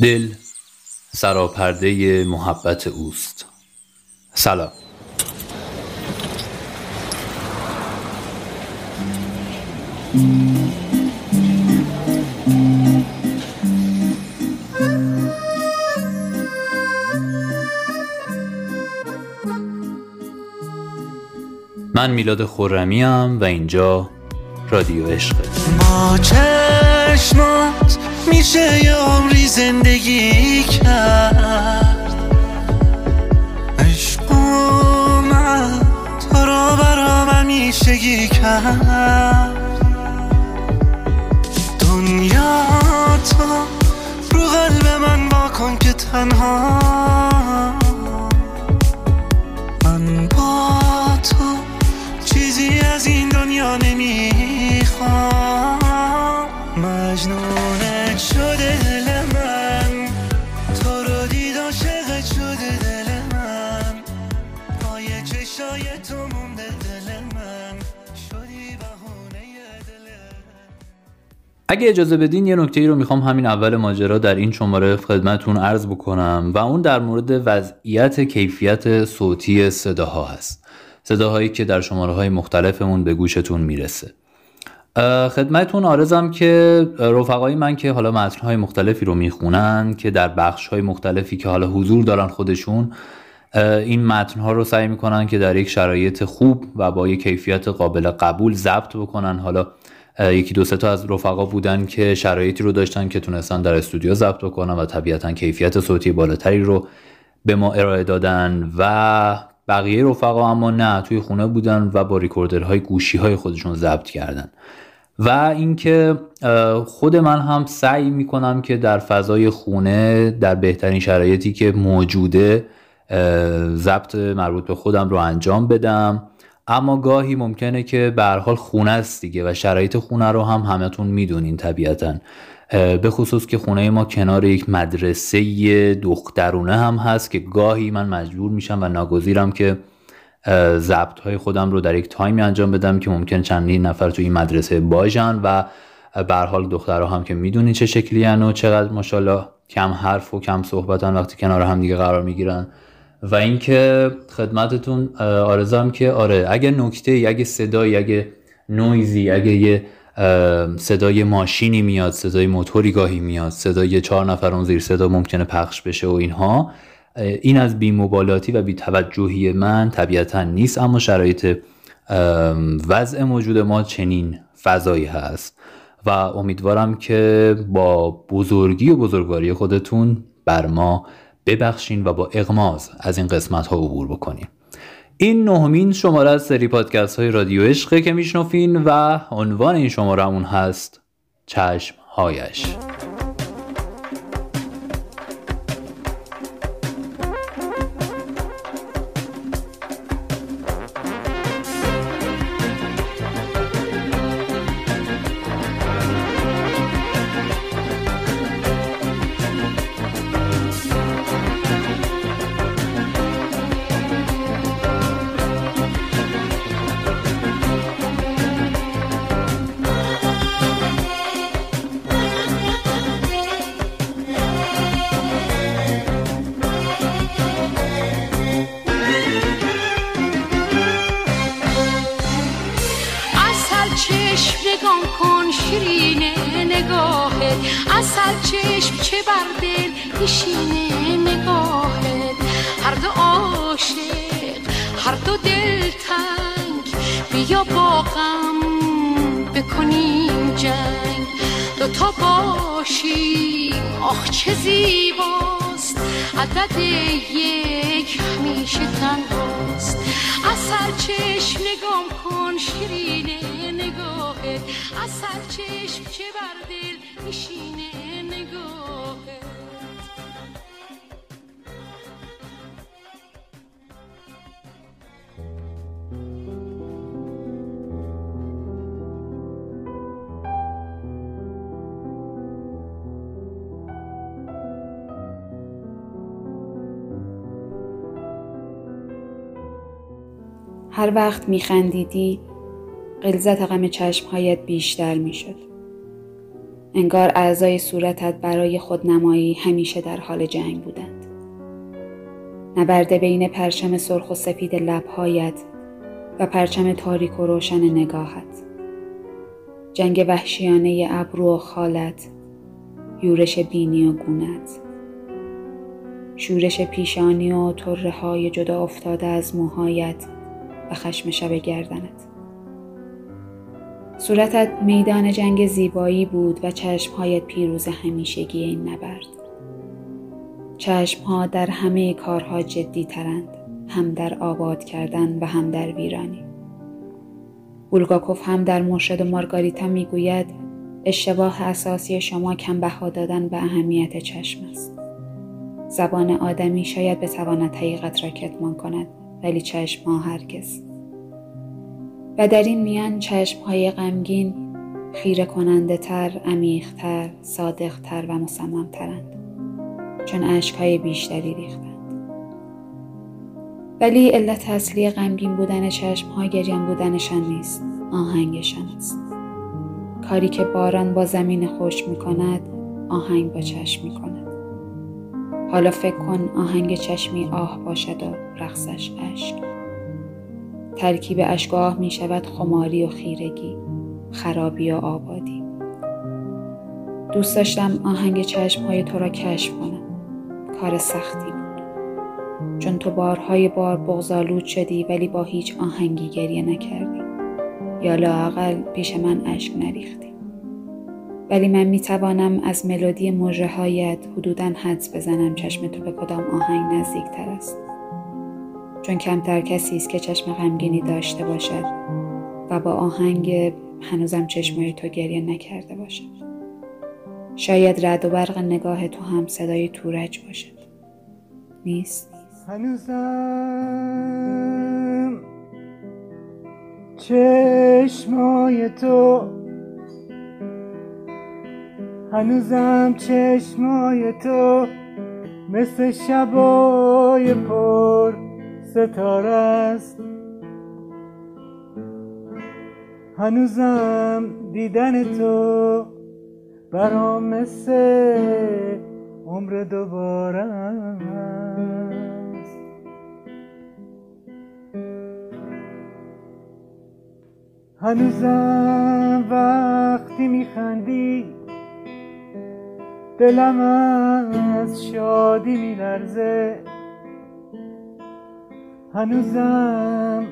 دل سراپرده محبت اوست. سلام. من میلاد خورمیم و اینجا رادیو عشقه ما چشمات میشه یه عمری زندگی کرد؟ عشق من تو رو برا من میشگی کرد. دنیا تو رو قلب من با کن که تنها. من با تو چیزی از این دنیا نمی‌خوام اگه اجازه بدین یه نکته ای رو می‌خوام همین اول ماجرا در این شماره خدمتون عرض بکنم و اون در مورد وضعیت کیفیت صوتی صداها هست. صداهایی که در شماره های مختلفمون به گوشتون می‌رسه. خدمتون آرزم که رفقای من که حالا متنهای مختلفی رو می‌خونن که در بخش های مختلفی که حالا حضور دارن خودشون این متنها رو سعی می‌کنن که در یک شرایط خوب و با یک کیفیت قابل قبول ضبط بکنن. حالا یکی دو تا از رفقا بودن که شرایطی رو داشتن که تونستن در استودیو ضبط بکنن و طبیعتا کیفیت صوتی بالاتری رو به ما ارائه دادن و بقیه رفقا اما نه توی خونه بودن و با ریکوردرهای گوشی های خودشون ضبط کردن. و اینکه خود من هم سعی می‌کنم که در فضای خونه در بهترین شرایطی که موجوده ضبط مربوط به خودم رو انجام بدم. اما گاهی ممکنه که به هر حال خونه است دیگه و شرایط خونه رو هم همتون می‌دونین طبیعتا. به خصوص که خونه ما کنار یک مدرسه دخترونه هم هست که گاهی من مجبور میشم و ناگزیرم که ضبط های خودم رو در یک تایمی انجام بدم که ممکن چندین نفر تو این مدرسه باشن و به حال دخترها هم که می‌دونین چه شکلی و چقدر ماشاءالله کم حرف و کم صحبتن وقتی کنار هم دیگه قرار می‌گیرن. و اینکه خدمتتون اه، آرزوام که آره اگه نکته اگه صدایی اگه نویزی اگه یه صدای ماشینی میاد صدای موتوری گاهی میاد صدای چهار نفر اون زیر صدا ممکنه پخش بشه و اینها این از بیمبالاتی و بیتوجهی من طبیعتا نیست اما شرایط وضع موجود ما چنین فضایی هست و امیدوارم که با بزرگی و بزرگواری خودتون بر ما ببخشین و با اغماز از این قسمت ها عبور بکنیم. این نهمین شماره از سری پادکست های رادیو عشقه که میشنفین و عنوان این شماره همون هست چشم هایش شیرینه نگاهت. اصل چشم چه بر دل نشینه نگاهت. هر دو عاشق هر دو دل تنگ بیا با غم بکنیم جنگ. دوتا باشیم. آخ چه زیباست. عدد یک همیشه تنهاست. اصل چشم نگام کن شیرینه نگاهت. اصل چشم چه بر دل میشینه هر وقت میخندیدی غلظت غم چشمهایت بیشتر می‌شد انگار اعضای صورتت برای خودنمایی همیشه در حال جنگ بودند. نبرد بین پرچم سرخ و سفید لبهایت و پرچم تاریک و روشن نگاهت. جنگ وحشیانه ابرو و خالت، یورش بینی و گونت. شورش پیشانی و طره های جدا افتاده از موهایت و خشم شب گردنت. صورتت میدان جنگ زیبایی بود و چشمهایت پیروز همیشگی این نبرد. چشمها در همه کارها جدی ترند. هم در آباد کردن و هم در ویرانی. بولگاکوف هم در مرشد و مارگاریتا می‌گوید اشتباه اساسی شما کم بها دادن به اهمیت چشم است. زبان آدمی شاید بتواند حقیقت را کتمان کند ولی چشم ها هرگز. و در این میان چشم های غمگین خیره کننده تر، عمیق تر، صادق تر و مصمم ترند. چون عشق های بیشتری ریختند. ولی علت اصلی غمگین بودن چشم ها گریان بودنشان نیست. آهنگشان است. کاری که باران با زمین خوش می کند، آهنگ با چشم می کند. حالا فکر کن آهنگ چشمی آه باشد و رقصش اشک. ترکیب اشگاه می شود خماری و خیرگی خرابی و آبادی. دوست داشتم آهنگ چشم های تو را کشف کنم. کار سختی بود. چون تو بارهای بار بغزالود شدی ولی با هیچ آهنگی گریه نکردی. یا لااقل پیش من اشک نریختی. ولی من می توانم از ملودی مجره هایت حدودا حدس بزنم چشم تو به کدام آهنگ نزدیک تر است. چون کمتر کسی است که چشم غمگینی داشته باشد و با آهنگ هنوزم چشمای تو گریه نکرده باشد. شاید رد و برق نگاه تو هم صدای تورج باشد. نیست؟ هنوزم چشمای تو هنوزم چشمای تو مثل شبای پر ستاره است. هنوزم دیدن تو برام مثل عمر دوباره است. هنوزم وقتی میخندی دلم از شادی میلرزه. هنوزم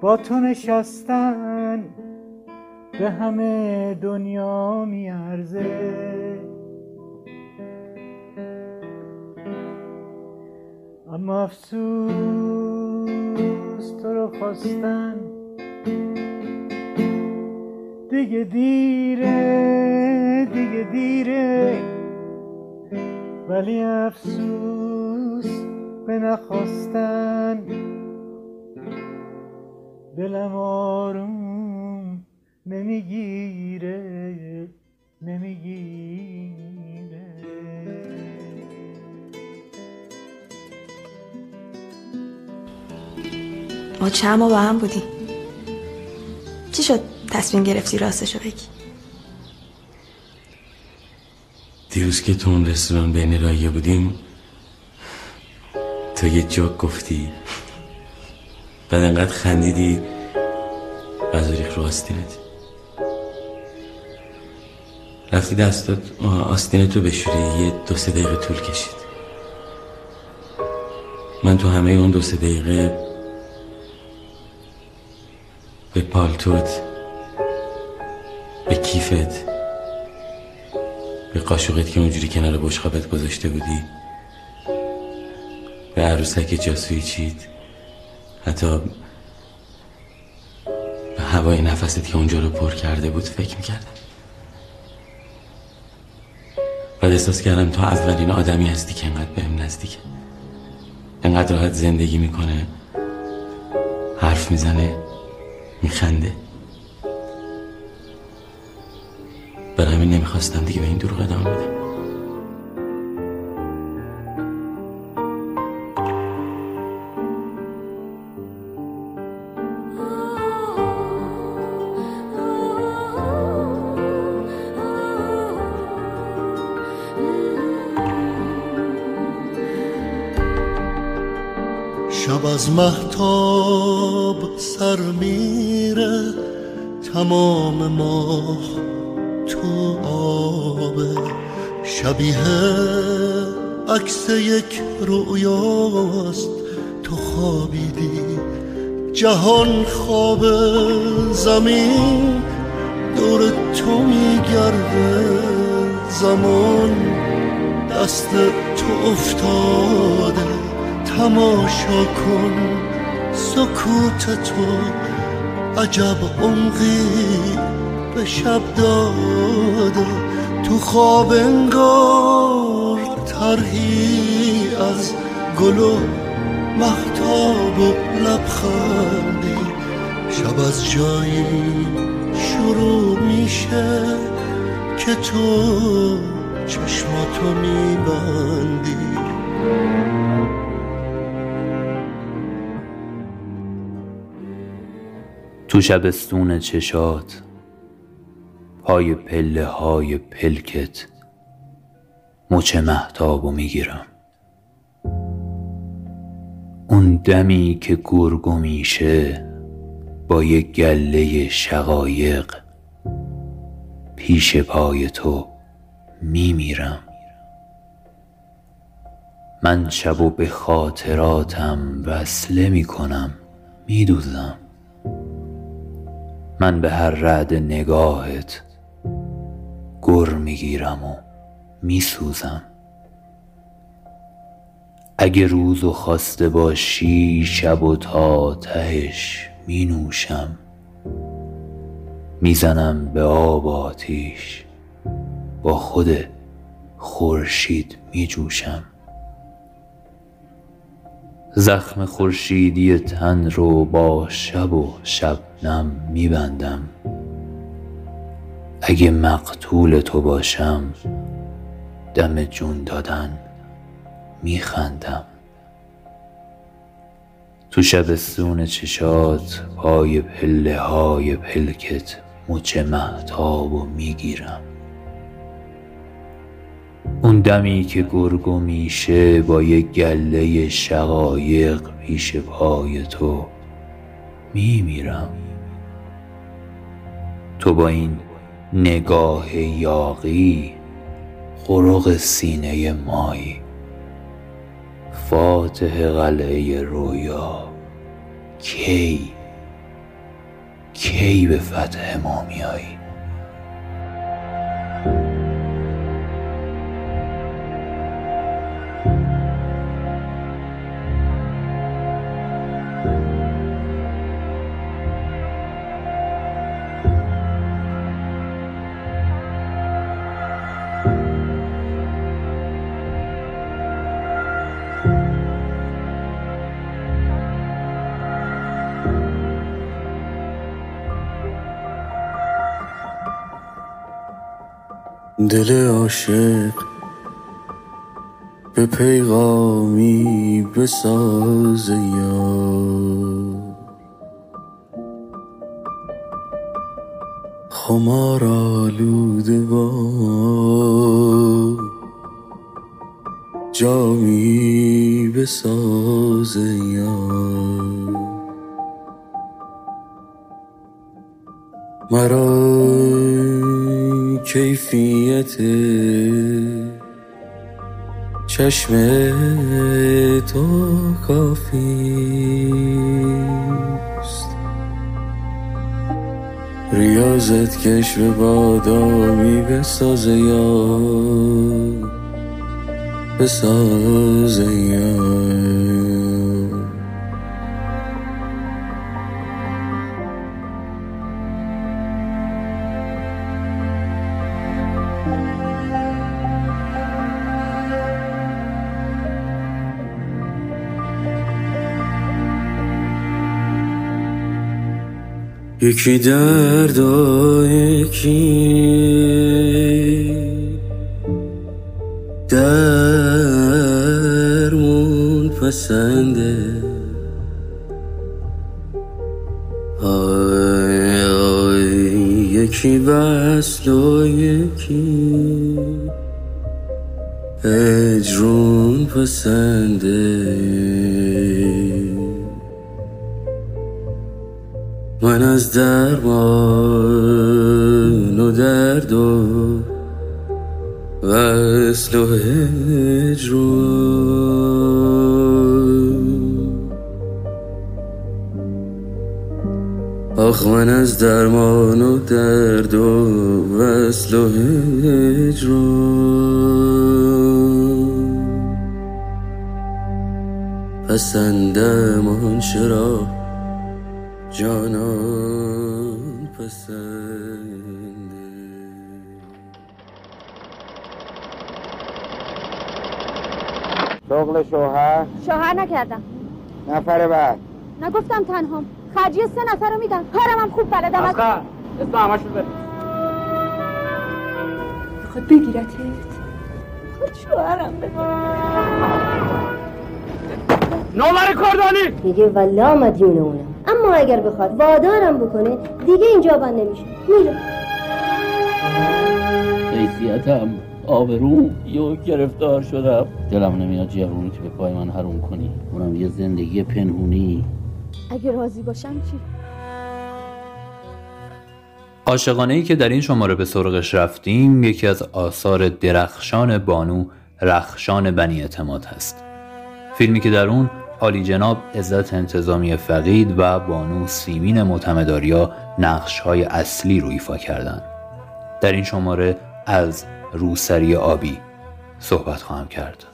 با تو نشستن به همه دنیا میارزه. اما افسوس تو رو خواستن دیگه دیره دیگه دیره. ولی افسوس به نخواستن دلم آروم نمی‌گیره نمی‌گیره. ما ما با هم بودیم؟ چی شد؟ تصمیم گرفتی راستشو بگی. دیروز که تو اون رستوران بین رایه بودیم تو یه جوک گفتی. بعد انقدر خندیدی ریخ رو آستینت. رفتی دستات آستین تو بشوری یه دو سه دقیقه طول کشید. من تو همه اون دو سه دقیقه به پالتوت کیفت؟ به قاشقت که اونجوری کنار بشقابت گذاشته بودی؟ به عروسک جاسوی چید حتی به هوای نفست که اونجا رو پر کرده بود فکر می‌کردم. بعد احساس کردم تو اولین آدمی هستی که انقدر بهم نزدیکه. انقدر راحت زندگی می‌کنه حرف می‌زنه میخنده. همین نمی‌خواستم دیگه به این دروغ ادامه بدم. شب از محتاب سر میره تمام ماه. آبه شبیه عکس یک رویاست تو خوابیدی. جهان خواب زمین. دور تو میگرده زمان. دست تو افتاده. تماشا کن. سکوت تو. عجب عمقی به شب داده. تو خواب انگار ترهی از گل و محتاب و لبخندی شب از جایی شروع میشه که تو چشماتو میبندی. تو شبستون چشات پای پله های پلکت مچ محتابو می‌گیرم. اون دمی که گرگو میشه با یه گله شقایق پیش پای تو میمیرم. من شبو به خاطراتم وصله می‌کنم میدوزم. من به هر رعد نگاهت گر می‌گیرم و میسوزم. اگه روزو خواسته باشی شب و تا تهش می نوشم می‌زنم به آب آتیش با خود خورشید می جوشم زخم خورشیدی تن رو با شب و شبنم میبندم. اگه مقتول تو باشم دم جون دادن میخندم. تو شبستون چشات پای پله های پلکت مچ محتاب و می‌گیرم. اون دمی که گرگو میشه با یه گله شقایق پیش پای تو میمیرم. تو با این نگاه یاقی خرق سینه مایی. فاتح قلعه رویا کی؟ کی به فتح ما میایی؟ دل عاشق به پیغامی بساز یار خمار آلوده با جامی بساز یار مرا کیفیت چشم تو کافیست ریاضت کش به بادامی بساز یا بساز یا یکی درد یکی درمون پسنده. آی آی یکی وصل و یکی اجرون پسنده. از درمان و درد و وصل و هجران. آخ من از درمان و درد و وصل و هجران. پسندم آنچه را جانان. پسنده شغل شوهر؟ شوهر نکردم. نفر بعد. نگفتم تنهام خرجی سه نفر رو میدم کارم هم خوب بلدم. از اسم همشون بده خود بگیرتت؟ خود شوهرم بده نوبر کردانی! میگه والله مدیون اونم. اما اگر بخواد وادارم بکنه دیگه اینجا بند نمیشه. میره حیثیتم آبروم یو گرفتار شدم. دلم نمیاد جوونی تو به پای من حروم کنی. اونم یه زندگی پنهونی. اگه راضی باشم چی؟ عاشقانه ای که در این شماره به سرغش رفتیم یکی از آثار درخشان بانو رخشان بنی اعتماد هست. فیلمی که در اون عالی جناب عزت انتظامی فقید و بانو سیمین معتمداریا نقش های اصلی رو ایفا کردند. در این شماره از روسری آبی صحبت خواهم کرد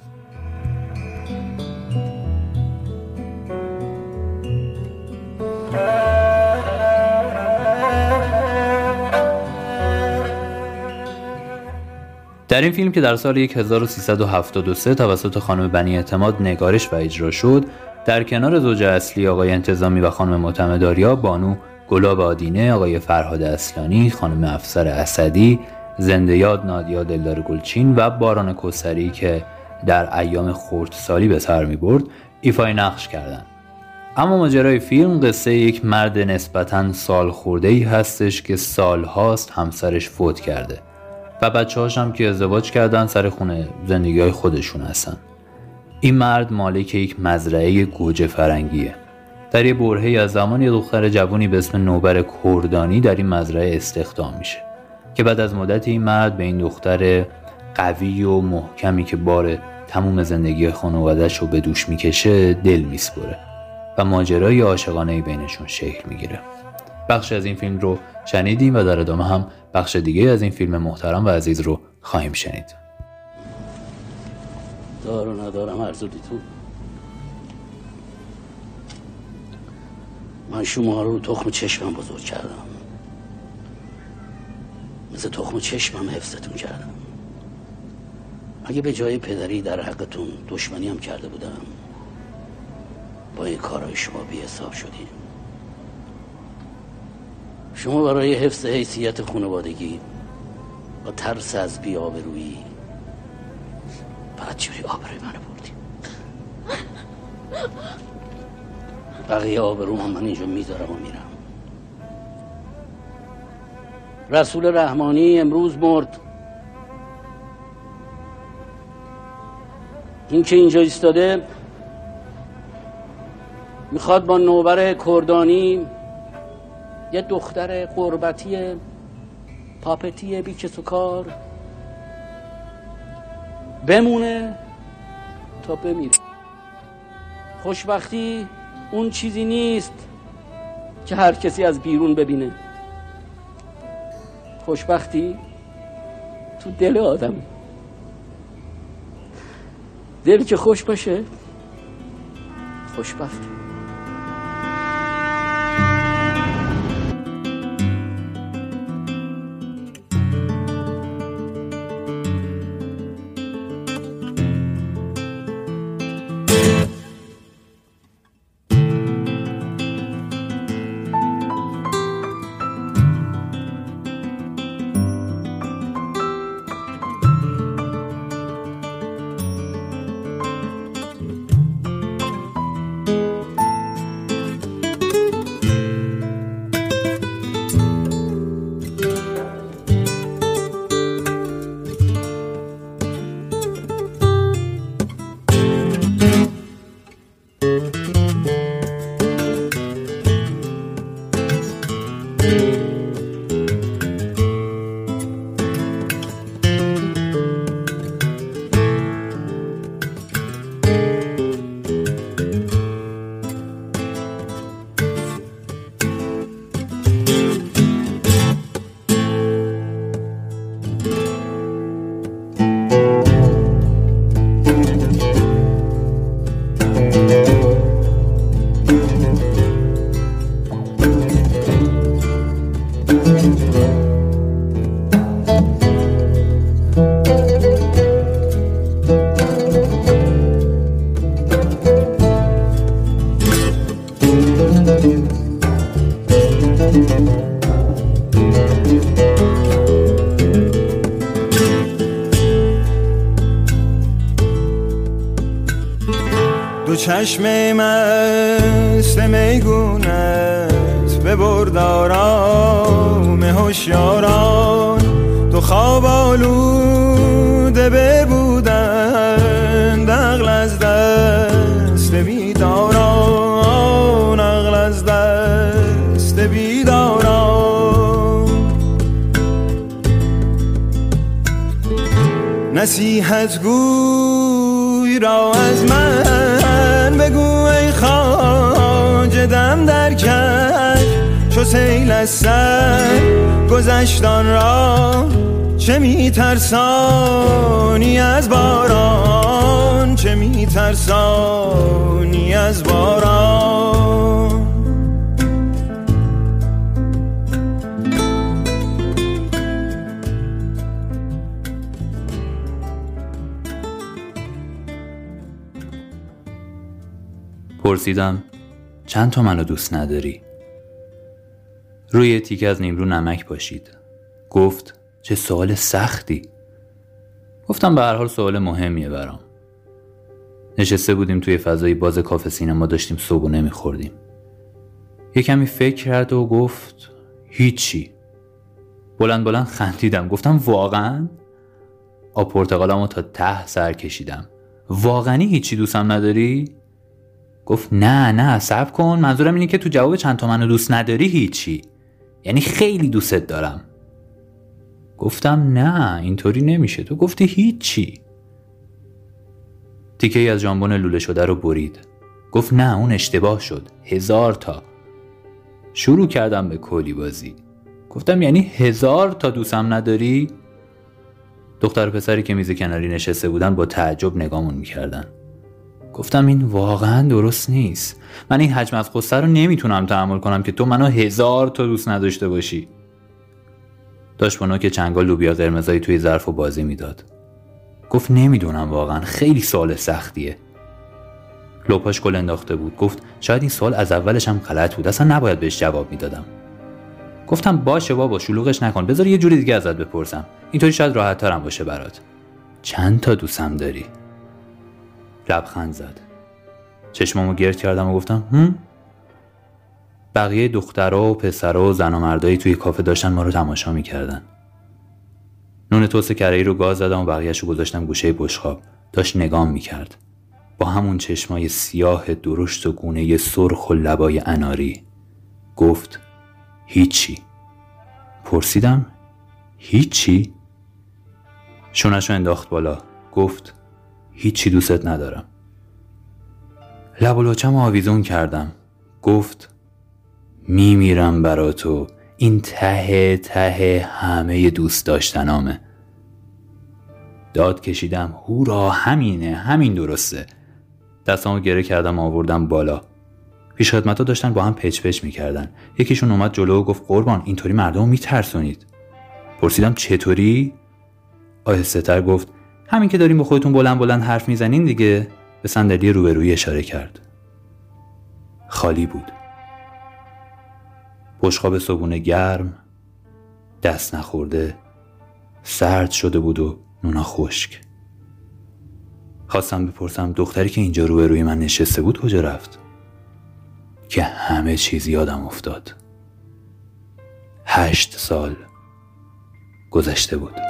در این فیلم که در سال 1373 توسط خانم بنی اعتماد نگارش و اجرا شد در کنار زوج اصلی آقای انتظامی و خانم معتمداریا بانو گلاب آدینه آقای فرهاد اصلانی خانم افسر اسدی زنده یاد نادیا دلدار گلچین و باران کسری که در ایام خردسالی به سر می برد ایفای نقش کردند اما ماجرای فیلم قصه یک مرد نسبتا سال خورده ای هستش که سالهاست همسرش فوت کرده. و بچه هم که ازدواج کردن سر خونه زندگی های خودشون هستن. این مرد مالک یک مزرعه گوجه فرنگیه. در یه برهی از زمان یه دختر جوانی به اسم نوبر کردانی در این مزرعه استخدام میشه که بعد از مدت این مرد به این دختر قوی و محکمی که بار تموم زندگی خانوادهش رو به دوش می‌کشه دل میسپره و ماجرای عاشقانه بینشون شکل می‌گیره. بخش از این فیلم رو شنیدیم و در ادامه هم بخش دیگه از این فیلم محترم و عزیز رو خواهیم شنید. دارو ندارم هر تو من شما رو تخم چشمم بزرگ کردم. مثل تخم چشمم حفظتون کردم. اگه به جای پدری در حقتون دشمنی هم کرده بودم با این کارهای شما بی حساب شدیم. شما برای حفظ حیثیت خانوادگی و ترس از بی آبرویی جوری آبروی منو بردیم بقیه آبرو من اینجا می‌ذارم و میرم. رسول رحمانی امروز مرد. این که اینجا ایستاده می‌خواد با نوبر کردانی یه دختر قربتی پاپتی بی و کار بمونه تا بمیره. خوشبختی اون چیزی نیست که هر کسی از بیرون ببینه. خوشبختی تو دل آدم. دل که خوش باشه خوشبختی میترسانی از باران؟ چه میترسانی از باران؟ پرسیدم چند تا منو دوست نداری؟ روی تیک از نیمرو نمک پاشید. گفت چه سوال سختی. گفتم به هر حال سوال مهمیه برام. نشسته بودیم توی فضای باز کافه سینما داشتیم صبحونه میخوردیم. یه کمی فکر کرد و گفت هیچی. بلند بلند خندیدم. گفتم واقعا؟ آب پرتقالمو تا ته سر کشیدم. واقعا هیچی دوستم نداری؟ گفت نه نه صبر کن. منظورم اینه که تو جواب چند تا منو دوست نداری هیچی. یعنی خیلی دوستت دارم. گفتم نه اینطوری نمیشه. تو گفتی هیچی. تیکه ای از ژامبون لوله شده رو برید. گفت نه اون اشتباه شد. هزار تا. شروع کردم به کلی بازی. گفتم یعنی هزار تا دوستم نداری؟ دختر پسری که میز کناری نشسته بودن با تعجب نگامون می‌کردن. گفتم این واقعا درست نیست. من این حجم از قصه رو نمی‌تونم تحمل کنم که تو منو هزار تا دوست نداشته باشی. داشت با نوک چنگال لوبیا قرمزایی توی ظرف و بازی می‌داد. گفت نمی‌دونم واقعا خیلی سوال سختیه. لوپاش گل انداخته بود. گفت شاید این سوال از اولش هم غلط بود. اصلا نباید بهش جواب می‌دادم. گفتم باشه بابا شلوغش نکن. بذار یه جوری دیگه ازت بپرسم. اینطوری شاید راحت ترم باشه برات. چند تا دوستم داری؟ لبخند زد. چشمامو گرد کردم و گفتم هم؟ بقیه دخترها و پسرها و زن و مردایی توی کافه داشتن ما رو تماشا می‌کردن. نون توست کرهی رو گاز زدم و بقیهش رو گذاشتم گوشه بشخاب داشت نگام می‌کرد. با همون چشمای سیاه درشت و گونه سرخ و لبای اناری. گفت هیچی. پرسیدم هیچی؟ شونش رو انداخت بالا. گفت هیچی دوستت ندارم. لب و آویزون کردم. گفت میمیرم برا تو. این ته ته همه دوست داشتنامه. داد کشیدم هورا همینه همین درسته. دستامو گره کردم آوردم بالا. پیش خدمتا داشتن با هم پچ پچ می‌کردن. یکیشون اومد جلو و گفت قربان اینطوری مردم میترسونید. پرسیدم چطوری؟ آهسته تر گفت همین که داریم با خودتون بلند بلند حرف می‌زنین دیگه. به صندلی روبروی اشاره کرد. خالی بود. بشقاب صبونه گرم دست نخورده سرد شده بود و نونا خشک. خواستم بپرسم دختری که اینجا روبروی من نشسته بود کجا رفت؟ که همه چیز یادم افتاد. هشت سال گذشته بود.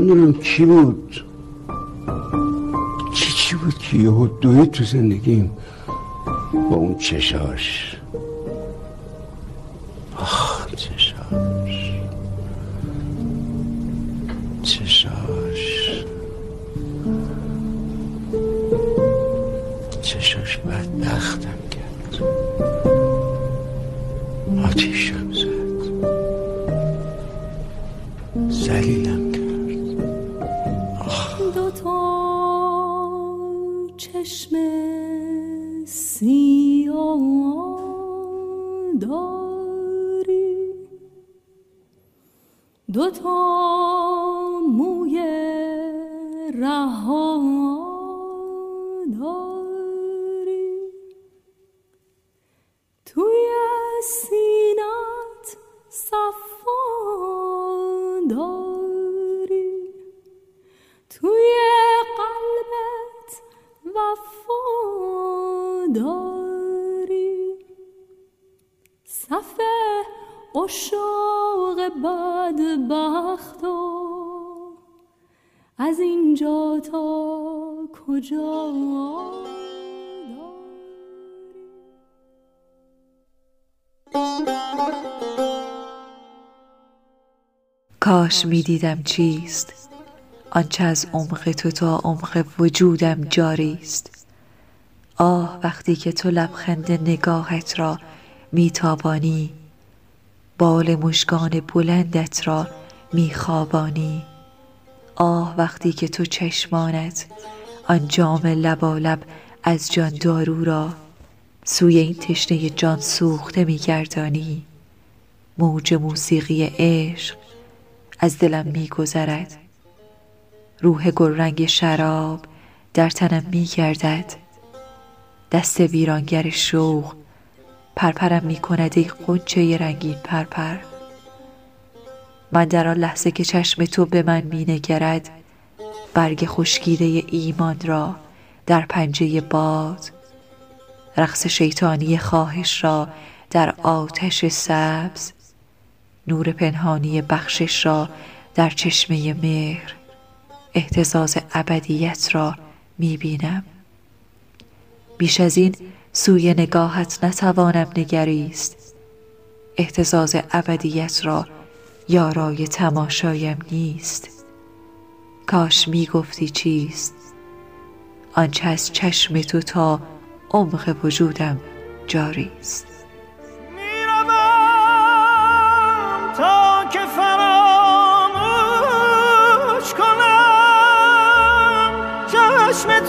نمی‌دونم کی بود. کی چی بود که یهو دوید تو زندگیم؟ با اون چشاش. تا کجا کاش می دیدم چیست؟ آنچه از عمق تو تا عمق وجودم جاری است. آه وقتی که تو لبخند نگاهت را میتابانی بال مشکان بلندت را میخوابانی. آه وقتی که تو چشمانت آن جام لبالب از جان دارو را سوی این تشنه جان سوخته میگردانی. موج موسیقی عشق از دلم میگذرد. روح گلرنگ شراب در تنم میگردد. دست ویرانگر شوق پرپرم می کند ای قنچه رنگین پرپر. من در آن لحظه که چشم تو به من می نگرد برگ خشکیده ایمان را در پنجه باد رقص شیطانی خواهش را در آتش سبز نور پنهانی بخشش را در چشمه مهر احتزاز ابدیت را می بینم. بیش از این سوی نگاهت نتوانم نگریست. احتزاز ابدیت را یارای تماشایم نیست. کاش می گفتی چیست؟ آنچه از چشم تو تا عمق وجودم جاری است. تا که فراموش کنم. چشم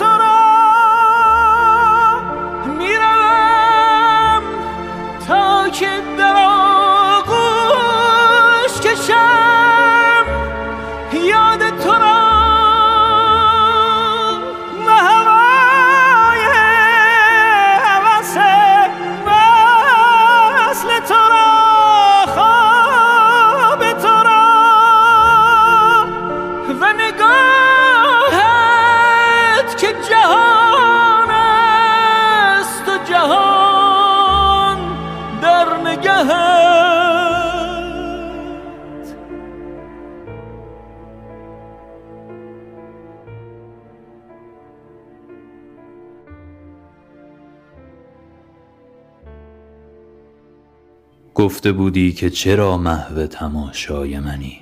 گفته بودی که چرا محو تماشای منی؟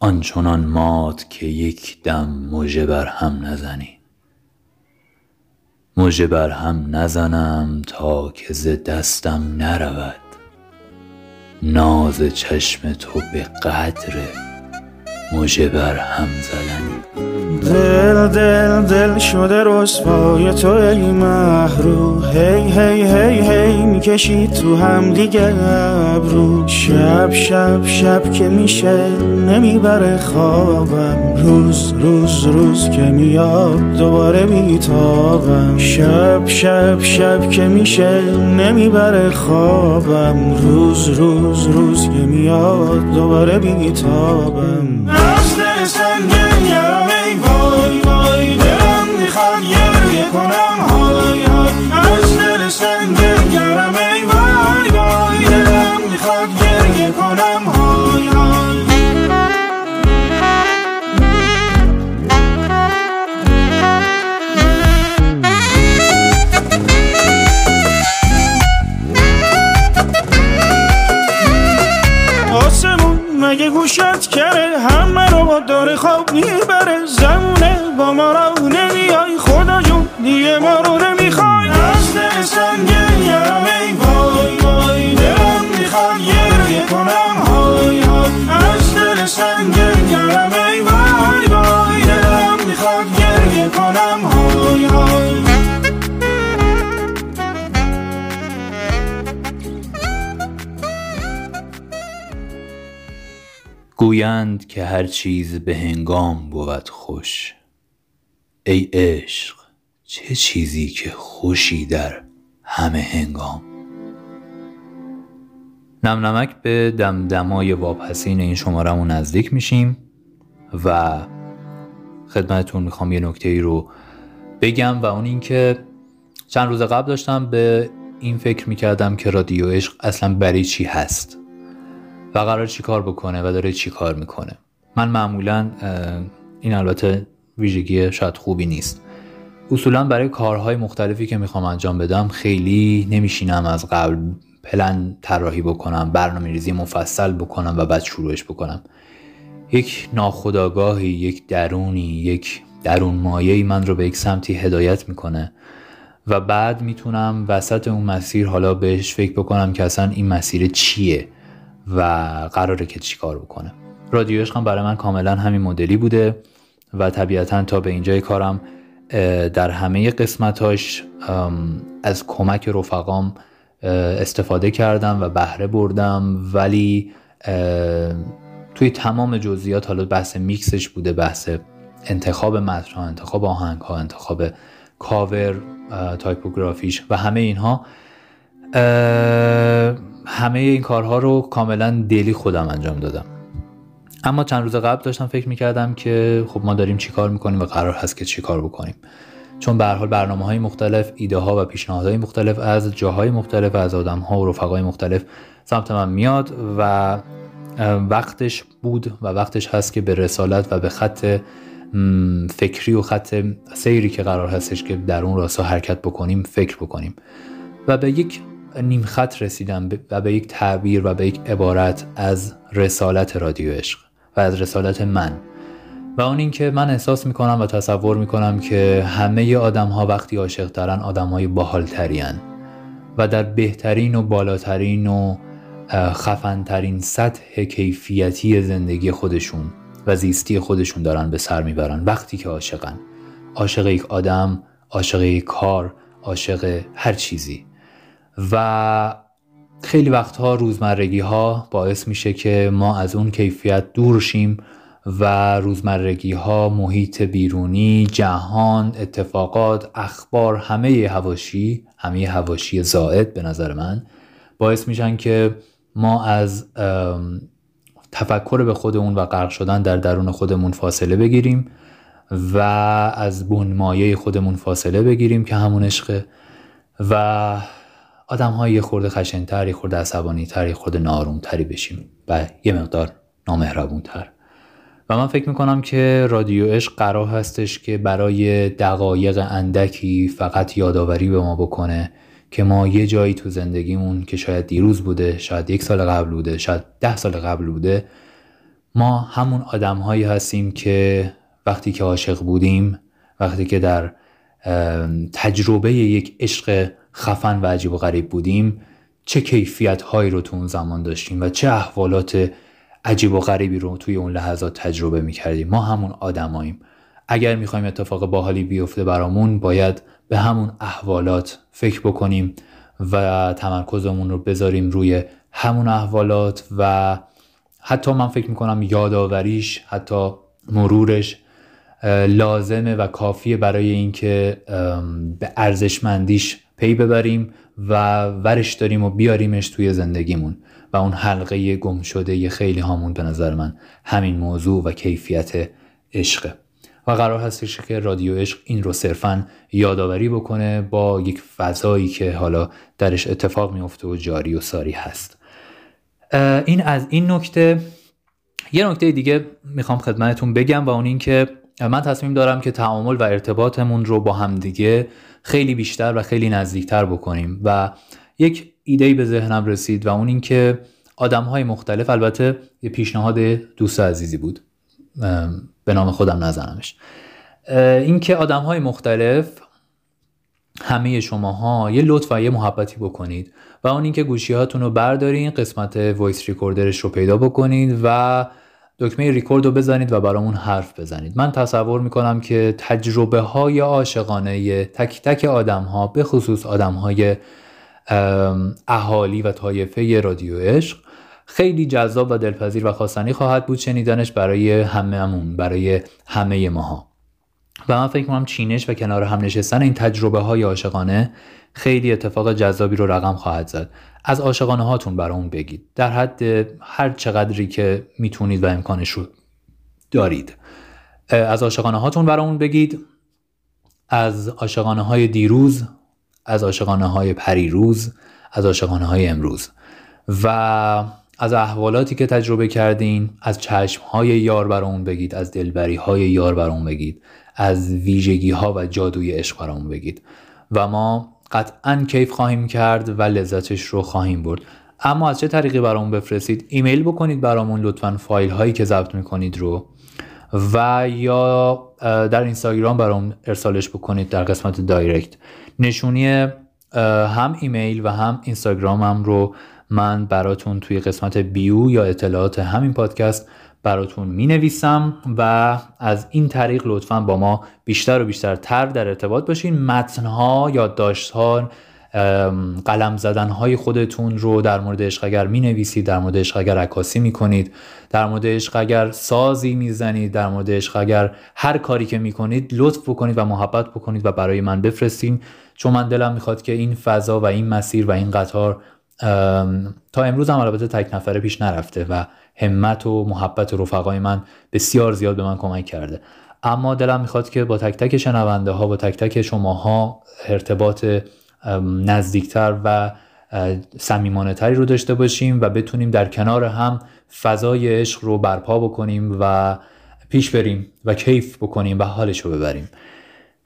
آنچنان مات که یک دم مژه بر هم نزنی. مژه بر هم نزنم تا که ز دستم نرود. ناز چشم تو به قدر مژه بر هم زدنی دل دل دل شده رسوای تو ای محرو هی هی هی هی می‌کشی تو هم دیگه ابرو. شب شب شب که میشه نمی‌بره خوابم. روز روز روز که میاد دوباره بیتابم شب شب شب که میشه نمی‌بره خوابم. روز روز روز که میاد دوباره بیتابم سنگین یارم ای وای وای دلم می‌خواد گریه کنم های های. از دل سنگین یارم ای وای وای دلم می‌خواد گریه کنم های های. مگه گوشت خواب می‌بره زمونه با ما گویند که هر چیز به هنگام بود خوش. ای عشق چه چیزی که خوشی در همه هنگام؟ نم نمک به دمدمای واپسین این شمارمون نزدیک میشیم و خدمتتون می‌خوام یه نکته ای رو بگم و اون اینکه چند روز قبل داشتم به این فکر می‌کردم که رادیو عشق اصلا برای چی هست. قرار چی کار بکنه و داره چی کار می‌کنه. من معمولا این البته ویژگی شاید خوبی نیست. اصولا برای کارهای مختلفی که می‌خوام انجام بدم خیلی نمیشینم از قبل پلن طراحی بکنم برنامه ریزی مفصل بکنم و بعد شروعش بکنم. یک ناخداگاهی یک درونی یک درون مایهی من رو به یک سمتی هدایت می‌کنه و بعد می‌تونم وسط اون مسیر حالا بهش فکر بکنم که اصلا این مسیر چیه. و قراره که چی کار بکنه. رادیو عشق برای من کاملا همین مدلی بوده و طبیعتا تا به اینجای کارم در همه قسمتاش از کمک رفقام استفاده کردم و بهره بردم ولی توی تمام جزئیات حالا بحث میکسش بوده بحث انتخاب متن انتخاب آهنگ ها انتخاب cover typography ش و همه اینها. همه این کارها رو کاملا دلی خودم انجام دادم. اما چند روز قبل داشتم فکر می‌کردم که خب ما داریم چی کار می‌کنیم و قرار هست که چی کار بکنیم. چون به حال برنامه های مختلف ایده ها و پیشنهادهای مختلف از جاهای مختلف از آدم ها و رفقای مختلف سمت من میاد و وقتش بود و وقتش هست که به رسالت و به خط فکری و خط سیری که قرار هستش که در اون راستا حرکت بکنیم فکر بکنیم. و به یک نیم خط رسیدم و به یک تعبیر و به یک عبارت از رسالت رادیو عشق و از رسالت من. و اون اینکه من احساس می‌کنم و تصور می‌کنم که همه آدم ها وقتی عاشق دارن آدم های باحال و در بهترین و بالاترین و خفنترین سطح کیفیتی زندگی خودشون و زیستی خودشون دارن به سر می‌برن وقتی که عاشقن. عاشق یک آدم عاشق یک کار عاشق هر چیزی. و خیلی وقتها روزمرگی ها باعث میشه که ما از اون کیفیت دور شیم و روزمرگی ها محیط بیرونی جهان اتفاقات اخبار همه هواشی همه هواشی زائد به نظر من باعث میشن که ما از تفکر به خودمون و غرق شدن در درون خودمون فاصله بگیریم و از بنمایه خودمون فاصله بگیریم که همون عشقه و آدم های یه خورده خشنتر یه خورده عصبانی یه خورده نارومتری بشیم و یه مقدار نامهربون تر و من فکر می‌کنم که رادیو عشق قرار هستش که برای دقایق اندکی فقط یادآوری به ما بکنه که ما یه جایی تو زندگیمون که شاید دیروز بوده شاید یک سال قبل بوده شاید ده سال قبل بوده ما همون آدم هایی هستیم که وقتی که عاشق بودیم وقتی که در تجربه یک عشق خفن و عجیب و غریب بودیم چه کیفیت هایی رو تو اون زمان داشتیم و چه احوالات عجیب و غریبی رو توی اون لحظات تجربه می‌کردیم. ما همون آدماییم. اگر می‌خوایم اتفاق باحالی بیفته برامون باید به همون احوالات فکر بکنیم و تمرکزمون رو بذاریم روی همون احوالات و حتی من فکر می‌کنم یادآوریش حتی مرورش لازمه و کافیه برای اینکه به ارزشمندیش پی ببریم و ورش داریم و بیاریمش توی زندگیمون. و اون حلقه گم شده خیلی هامون به نظر من همین موضوع و کیفیت عشقه و قرار هستش که رادیو عشق این رو صرفا یادآوری بکنه با یک فضایی که حالا درش اتفاق میفته و جاری و ساری هست. این از این نکته. یه نکته دیگه می‌خوام خدمتتون بگم و اون این که من تصمیم دارم که تعامل و ارتباطمون رو با همدیگه خیلی بیشتر و خیلی نزدیکتر بکنیم. و یک ایده به ذهنم رسید و اون اینکه آدم های مختلف البته یه پیشنهاد دوست عزیزی بود به نام خودم نزنمش. اینکه آدم های مختلف همه شماها یه لطف و یه محبتی بکنید و اون اینکه گوشی هاتون رو بردارین قسمت voice recorder ش رو پیدا بکنید و دکمه ریکورد رو بزنید و برامون حرف بزنید. من تصور می‌کنم که تجربه های عاشقانه تک تک آدم ها به خصوص آدم های اهالی و طایفه رادیو عشق خیلی جذاب و دلپذیر و خواستنی خواهد بود شنیدنش برای هممون برای همه ماها. و من فکر کنم چینش و کنار هم نشستن این تجربه های عاشقانه خیلی اتفاق جذابی رو رقم خواهد زد. از عاشقانه هاتون برامون بگید. در حد هر چقدری که می‌تونید و امکانش رو دارید. از عاشقانه هاتون برامون بگید. از عاشقانه های دیروز از عاشقانه های پریروز از عاشقانه های امروز. و از احوالاتی که تجربه کردین از چشم های یار برامون بگید از دلبری های یار برامون بگید از ویژگی ها و جادوی عشق برامون بگید. و ما قطعا کیف خواهیم کرد و لذتش رو خواهیم برد. اما از چه طریقی برامون بفرستید؟ ایمیل بکنید برامون لطفا فایل هایی که ضبط می‌کنید رو. و یا در اینستاگرام برام ارسالش بکنید در قسمت دایرکت. نشونی هم ایمیل و هم اینستاگرامم رو من براتون توی قسمت بیو یا اطلاعات همین پادکست براتون می نویسم و از این طریق لطفا با ما بیشتر و بیشتر تر در ارتباط باشین. متنها یا داشتها قلم زدن های خودتون رو در مورد عشق اگر می نویسید در مورد عشق اگر عکاسی می کنید در مورد عشق اگر سازی می زنید در مورد عشق اگر هر کاری که می کنید لطف بکنید و محبت بکنید و برای من بفرستین. چون من دلم می‌خواد که این فضا و این مسیر و این قطار تا امروز هم البته تک نفره پیش نرفته و همت و محبت رفقای من بسیار زیاد به من کمک کرده. اما دلم می‌خواد که با تک تک شنونده ها با تک تک شماها ارتباط نزدیکتر و سمیمانه تری رو داشته باشیم و بتونیم در کنار هم فضای عشق رو برپا بکنیم و پیش بریم و کیف بکنیم و حالش رو ببریم.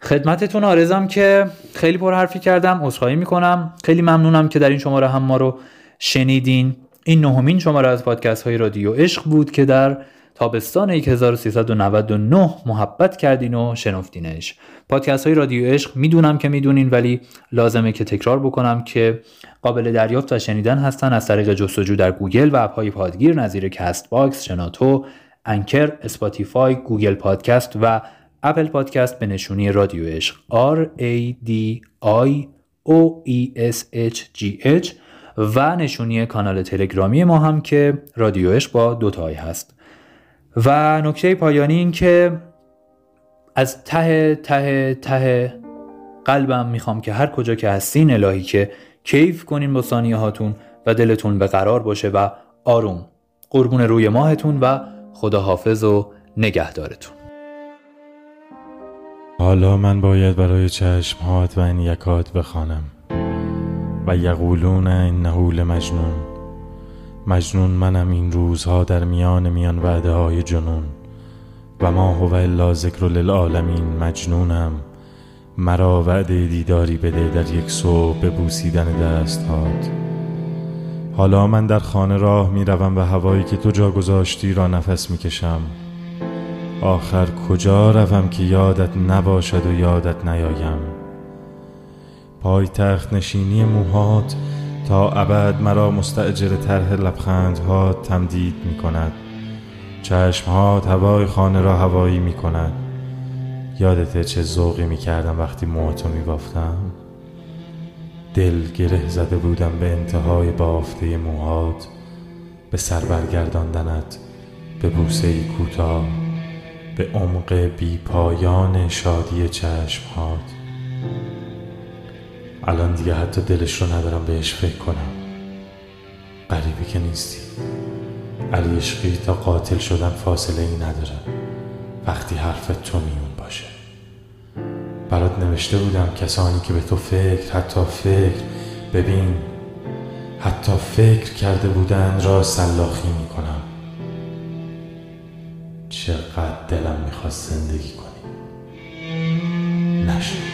خدمتتون عرضم که خیلی پر حرفی کردم عذرخواهی می‌کنم. خیلی ممنونم که در این شماره هم ما رو شنیدین. این نهمین شماره از پادکست های رادیو عشق بود که در تابستان 1399 محبت کردین و شنفتینش. پادکست های رادیو عشق می‌دونم که می‌دونین ولی لازمه که تکرار بکنم که قابل دریافت و شنیدن هستن از طریق جستجو در گوگل و اپ های پادگیر نظیر Castbox، شناتو، Anchor، Spotify، Google Podcast و Apple Podcast به نشونی رادیو عشق. R A D I O E S H G H و نشونی کانال تلگرامی ما هم که رادیو عشق با دوتایی هست. و نکته پایانی این که از ته ته ته قلبم می‌خوام که هر کجا که هستین الهی که کیف کنین با ثانیه هاتون و دلتون به قرار باشه و آروم قربون روی ماهتون و خدا حافظ و نگهدارتون. حالا من باید برای چشمهات و این یکات بخوانم. و یقولون این نهول مجنون مجنون منم این روزها در میان میان وعده های جنون. و ما هو الا ذکر للعالمین مجنونم. مرا وعده دیداری بده در یک صبح به بوسیدن دستهات. حالا من در خانه راه می روم و هوایی که تو جا گذاشتی را نفس می کشم آخر کجا روم که یادت نباشد و یادت نیایم؟ پای تخت نشینی موهات تا ابد مرا مستعجر طرح لبخندها تمدید می کند چشمهات هوای خانه را هوایی می کند یادت چه ذوقی می کردم وقتی موهاتو می بافتم دل گره زده بودم به انتهای بافته موهات. به سر برگرداندنت به بوسه کوتاه. به عمق بی پایان شادی چشمهات الان دیگه حتی دلش رو ندارم بهش فکر کنم. غریبی که نیستی. علی عشقی تا قاتل شدن فاصله ای نداره. وقتی حرف تو میون باشه. برات نوشته بودم کسانی که به تو فکر حتی فکر ببین حتی فکر کرده بودن را سلاخی می‌کنم چقدر دلم می‌خواست زندگی کنی. نشد.